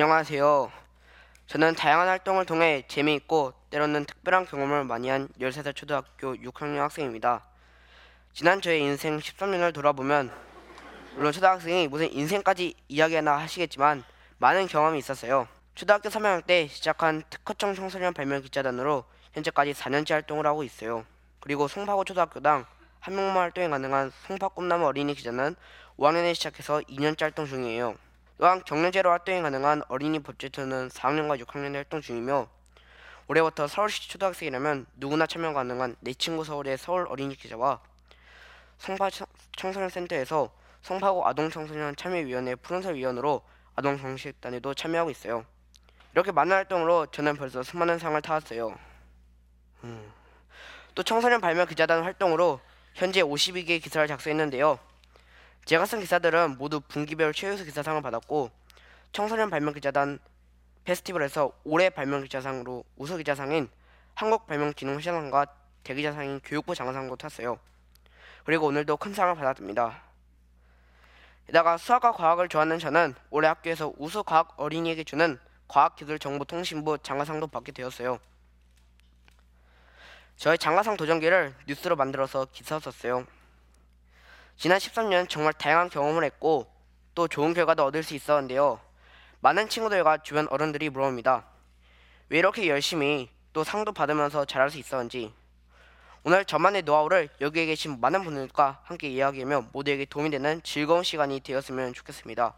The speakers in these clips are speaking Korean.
안녕하세요. 저는 다양한 활동을 통해 재미있고 때로는 특별한 경험을 많이 한 13살 초등학교 6학년 학생입니다. 지난 저의 인생 13년을 돌아보면 물론 초등학생이 무슨 인생까지 이야기하나 하시겠지만 많은 경험이 있었어요. 초등학교 3학년 때 시작한 특허청 청소년 발명 기자단으로 현재까지 4년째 활동을 하고 있어요. 그리고 송파구 초등학교당 한 명만 활동이 가능한 송파 꿈나무 어린이 기자는 5학년에 시작해서 2년째 활동 중이에요. 또한 경례제로 활동이 가능한 어린이 법제처는 4학년과 6학년에 활동 중이며 올해부터 서울시 초등학생이라면 누구나 참여 가능한 내 친구 서울의 서울 어린이 기자와 송파 청- 청소년 센터에서 송파구 아동청소년 참여위원회 푸른설 위원으로 아동정식단에도 참여하고 있어요. 이렇게 많은 활동으로 저는 벌써 수많은 상을 타왔어요. 음. 또 청소년 발명 기자단 활동으로 현재 52개의 기사를 작성했는데요. 제가 쓴 기사들은 모두 분기별 최우수 기사상을 받았고 청소년 발명 기자단 페스티벌에서 올해 발명 기자상으로 우수 기자상인 한국 발명기능시장과 대기자상인 교육부 장상도 탔어요. 그리고 오늘도 큰 상을 받았습니다. 게다가 수학과 과학을 좋아하는 저는 올해 학교에서 우수 과학 어린이에게 주는 과학기술정보통신부 장가상도 받게 되었어요. 저의 장가상 도전기를 뉴스로 만들어서 기사 썼어요. 지난 13년 정말 다양한 경험을 했고 또 좋은 결과도 얻을 수 있었는데요. 많은 친구들과 주변 어른들이 물어봅니다. 왜 이렇게 열심히 또 상도 받으면서 잘할 수 있었는지 오늘 저만의 노하우를 여기에 계신 많은 분들과 함께 이야기하며 모두에게 도움이 되는 즐거운 시간이 되었으면 좋겠습니다.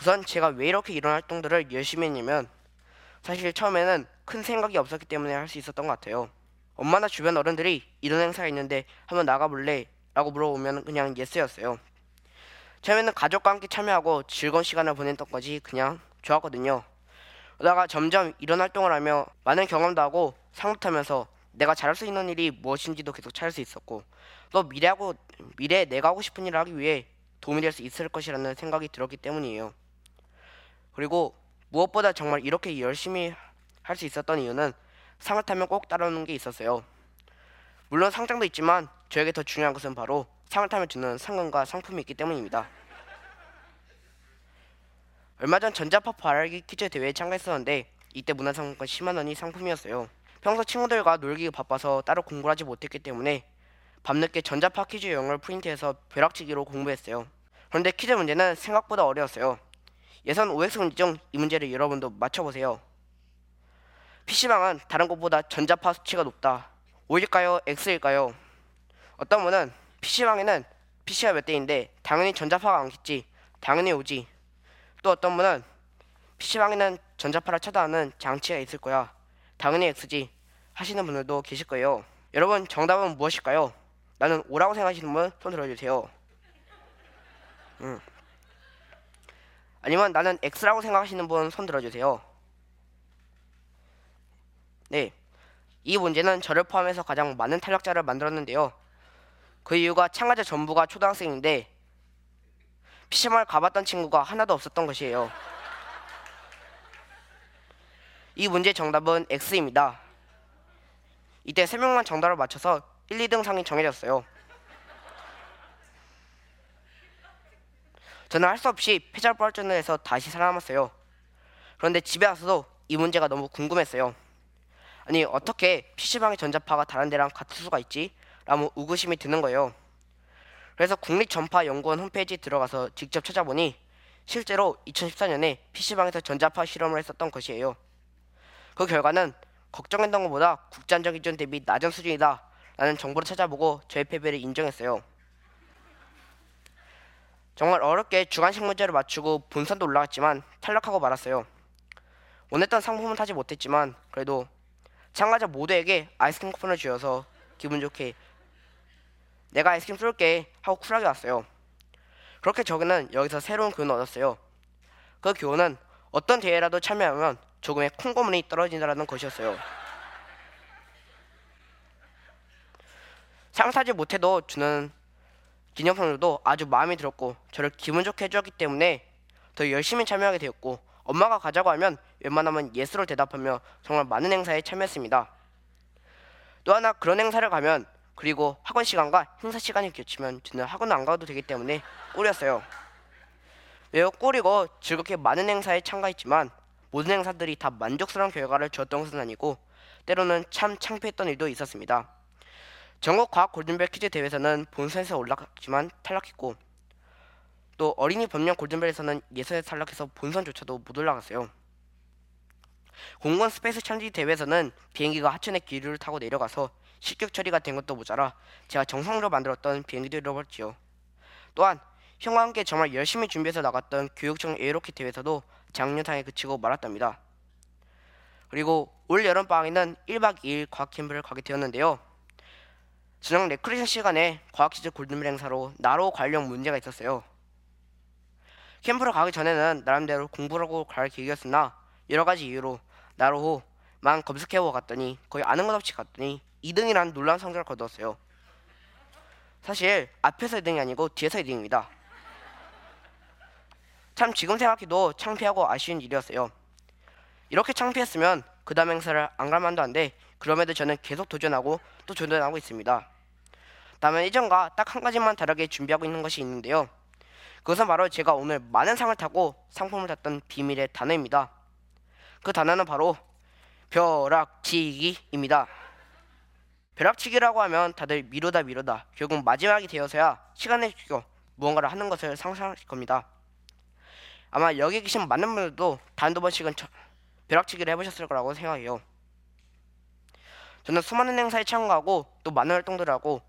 우선 제가 왜 이렇게 이런 활동들을 열심히 했냐면 사실 처음에는 큰 생각이 없었기 때문에 할 수 있었던 것 같아요. 엄마나 주변 어른들이 이런 행사가 있는데 한번 나가볼래? 라고 물어보면 그냥 예스였어요. 처음에는 가족과 함께 참여하고 즐거운 시간을 보냈던 거지 그냥 좋았거든요. 그러다가 점점 이런 활동을 하며 많은 경험도 하고 상도 타면서 내가 잘할 수 있는 일이 무엇인지도 계속 찾을 수 있었고 또 미래하고 미래에 내가 하고 싶은 일을 하기 위해 도움이 될 수 있을 것이라는 생각이 들었기 때문이에요. 그리고 무엇보다 정말 이렇게 열심히 할 수 있었던 이유는 상을 타면 꼭 따라오는 게 있었어요. 물론 상장도 있지만 저에게 더 중요한 것은 바로 상을 타면 주는 상금과 상품이 있기 때문입니다. 얼마 전 전자파 발알기 퀴즈 대회에 참가했었는데 이때 문화상품권 10만 원이 상품이었어요. 평소 친구들과 놀기 바빠서 따로 공부를 하지 못했기 때문에 밤늦게 전자파 퀴즈 영어를 프린트해서 벼락치기로 공부했어요. 그런데 퀴즈 문제는 생각보다 어려웠어요. 예선 OX 문제 중 이 문제를 여러분도 맞춰보세요. PC방은 다른 곳보다 전자파 수치가 높다. O일까요? X일까요? 어떤 분은 PC방에는 PC가 몇 대인데 당연히 전자파가 많겠지. 당연히 오지. 또 어떤 분은 PC방에는 전자파를 차단하는 장치가 있을 거야. 당연히 X지. 하시는 분들도 계실 거예요. 여러분 정답은 무엇일까요? 나는 O라고 생각하시는 분 손 들어주세요. 음. 아니면 나는 X라고 생각하시는 분 손 들어주세요. 네. 이 문제는 저를 포함해서 가장 많은 탈락자를 만들었는데요. 그 이유가 참가자 전부가 초등학생인데 PC방을 가봤던 친구가 하나도 없었던 것이에요. 이 문제 정답은 X입니다. 이때 3명만 정답을 맞춰서 1, 2등 상이 정해졌어요. 저는 할 수 없이 패자부활전을 해서 다시 살아남았어요. 그런데 집에 와서도 이 문제가 너무 궁금했어요. 아니 어떻게 PC방의 전자파가 다른 데랑 같을 수가 있지? 라고 의구심이 드는 거예요. 그래서 국립전파연구원 홈페이지에 들어가서 직접 찾아보니 실제로 2014년에 PC방에서 전자파 실험을 했었던 것이에요. 그 결과는 걱정했던 것보다 국제안전 기준 대비 낮은 수준이다 라는 정보를 찾아보고 저의 패배를 인정했어요. 정말 어렵게 주관식 문제를 맞추고 분산도 올라갔지만 탈락하고 말았어요. 원했던 상품은 타지 못했지만 그래도 참가자 모두에게 아이스크림 쿠폰을 주어서 기분 좋게 내가 아이스크림 쏠게 하고 쿨하게 왔어요. 그렇게 저는 여기서 새로운 교훈을 얻었어요. 그 교훈은 어떤 대회라도 참여하면 조금의 콩고문이 떨어진다는 것이었어요. 상사지 못해도 주는 기념품들도 아주 마음에 들었고 저를 기분 좋게 해주었기 때문에 더 열심히 참여하게 되었고 엄마가 가자고 하면 웬만하면 예스로 대답하며 정말 많은 행사에 참여했습니다. 또 하나 그런 행사를 가면 그리고 학원 시간과 행사 시간이 겹치면 저는 학원 안 가도 되기 때문에 꿀이었어요. 매우 꿀이고 즐겁게 많은 행사에 참가했지만 모든 행사들이 다 만족스러운 결과를 줬던 것은 아니고 때로는 참 창피했던 일도 있었습니다. 전국 과학 골든벨 퀴즈 대회에서는 본선에서 올라갔지만 탈락했고 또 어린이 법령 골든벨에서는 예선에서 탈락해서 본선조차도 못 올라갔어요. 공군 Space Challenge 대회에서는 비행기가 하천의 기류를 타고 내려가서 실격 처리가 된 것도 모자라 제가 정성으로 만들었던 비행기도 잃어버렸지요. 또한 형과 함께 정말 열심히 준비해서 나갔던 교육청 에어로켓 대회에서도 장려상에 그치고 말았답니다. 그리고 올 여름 방학에는 1박 2일 과학 캠프를 가게 되었는데요. 저녁 레크레이션 시간에 과학 퀴즈 골든벨 행사로 나로 관련 문제가 있었어요. 캠프를 가기 전에는 나름대로 공부를 하고 갈 계획이었으나 여러 가지 이유로 나로만 검색해보고 갔더니 거의 아는 것 없이 갔더니 2등이라는 놀라운 성적을 거두었어요. 사실 앞에서 2등이 아니고 뒤에서 2등입니다. 참 지금 생각해도 창피하고 아쉬운 일이었어요. 이렇게 창피했으면 그 다음 행사를 안 갈 만도 한데 그럼에도 저는 계속 도전하고 또 도전하고 있습니다. 다음은 예전과 딱 한 가지만 다르게 준비하고 있는 것이 있는데요. 그것은 바로 제가 오늘 많은 상을 타고 상품을 탔던 비밀의 단어입니다. 그 단어는 바로 벼락치기입니다. 벼락치기라고 하면 다들 미루다 미루다 결국 마지막이 되어서야 시간을 죽여 무언가를 하는 것을 상상하실 겁니다. 아마 여기 계신 많은 분들도 단두 번씩은 저- 벼락치기를 해보셨을 거라고 생각해요. 저는 수많은 행사에 참가하고 또 많은 활동들을 하고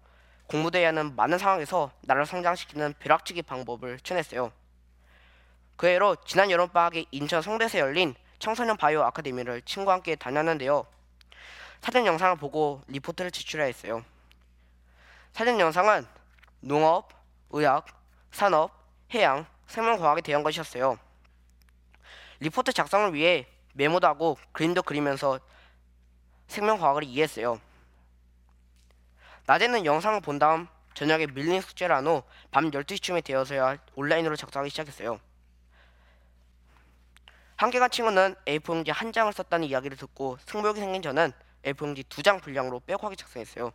공부대회 하는 많은 상황에서 나를 성장시키는 벼락치기 방법을 추천했어요. 그 해로 지난 여름방학에 인천 송대에서 열린 청소년 바이오 아카데미를 친구와 함께 다녔는데요. 사진 영상을 보고 리포트를 제출해야 했어요. 사진 영상은 농업, 의학, 산업, 해양, 생명과학에 대한 것이었어요. 리포트 작성을 위해 메모도 하고 그림도 그리면서 생명과학을 이해했어요. 낮에는 영상을 본 다음 저녁에 밀린 숙제를 한 후 밤 12시쯤에 되어서야 온라인으로 작성하기 시작했어요. 함께 간 친구는 A4용지 한 장을 썼다는 이야기를 듣고 승부욕이 생긴 저는 A4용지 두 장 분량으로 빼곡하게 작성했어요.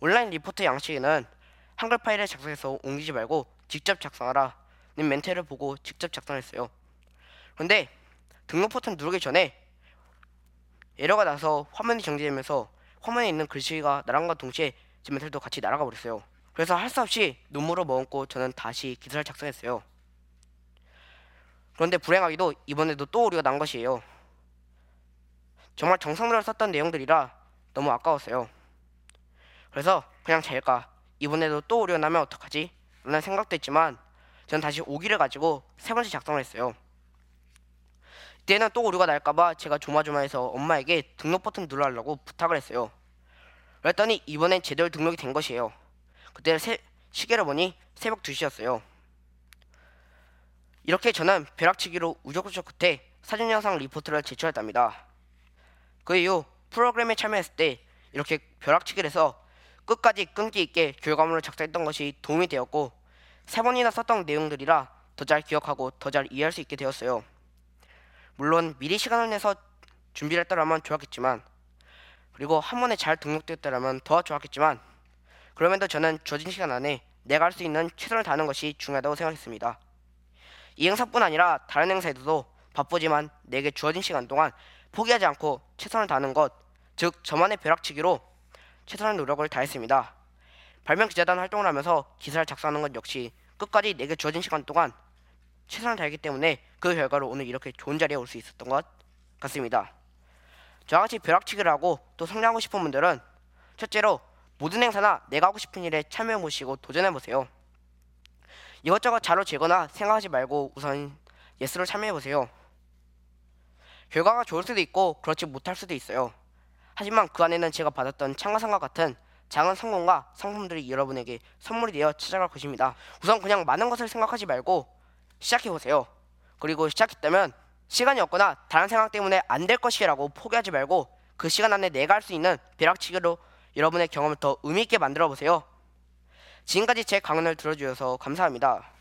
온라인 리포트 양식에는 한글 파일을 작성해서 옮기지 말고 직접 작성하라 는 멘트를 보고 직접 작성했어요. 그런데 등록 버튼 누르기 전에 에러가 나서 화면이 정지되면서 화면에 있는 글씨가 나랑과 동시에 제 멘탈도 같이 날아가 버렸어요. 그래서 할 수 없이 눈물을 머금고 저는 다시 기사를 작성했어요. 그런데 불행하게도 이번에도 또 오류가 난 것이에요. 정말 정성들을 썼던 내용들이라 너무 아까웠어요. 그래서 그냥 잘까 이번에도 또 오류가 나면 어떡하지? 라는 생각도 했지만 전 다시 오기를 가지고 세 번째 작성을 했어요. 이때는 또 오류가 날까봐 제가 조마조마해서 엄마에게 등록 버튼 눌러달라고 부탁을 했어요. 그랬더니 이번엔 제대로 등록이 된 것이에요. 그때 세, 시계를 보니 새벽 2시였어요. 이렇게 저는 벼락치기로 우적우적 끝에 사진 영상 리포트를 제출했답니다. 그 이후 프로그램에 참여했을 때 이렇게 벼락치기를 해서 끝까지 끈기 있게 결과물을 작성했던 것이 도움이 되었고 세 번이나 썼던 내용들이라 더 잘 기억하고 더 잘 이해할 수 있게 되었어요. 물론 미리 시간을 내서 준비를 했더라면 좋았겠지만 그리고 한 번에 잘 등록됐더라면 더 좋았겠지만 그럼에도 저는 주어진 시간 안에 내가 할 수 있는 최선을 다하는 것이 중요하다고 생각했습니다. 이 행사뿐 아니라 다른 행사에서도 바쁘지만 내게 주어진 시간 동안 포기하지 않고 최선을 다하는 것, 즉 저만의 벼락치기로 최선의 노력을 다했습니다. 발명 기자단 활동을 하면서 기사를 작성하는 것 역시 끝까지 내게 주어진 시간 동안 최선을 다했기 때문에 그 결과로 오늘 이렇게 좋은 자리에 올 수 있었던 것 같습니다. 저같이 벼락치기를 하고 또 성장하고 싶은 분들은 첫째로 모든 행사나 내가 하고 싶은 일에 참여해 보시고 도전해 보세요. 이것저것 자로 재거나 생각하지 말고 우선 예스로 참여해 보세요. 결과가 좋을 수도 있고 그렇지 못할 수도 있어요. 하지만 그 안에는 제가 받았던 참가상과 같은 작은 성공과 상품들이 여러분에게 선물이 되어 찾아갈 것입니다. 우선 그냥 많은 것을 생각하지 말고 시작해 보세요. 그리고 시작했다면 시간이 없거나 다른 생각 때문에 안 될 것이라고 포기하지 말고 그 시간 안에 내가 할 수 있는 벼락치기로 여러분의 경험을 더 의미 있게 만들어 보세요. 지금까지 제 강연을 들어주셔서 감사합니다.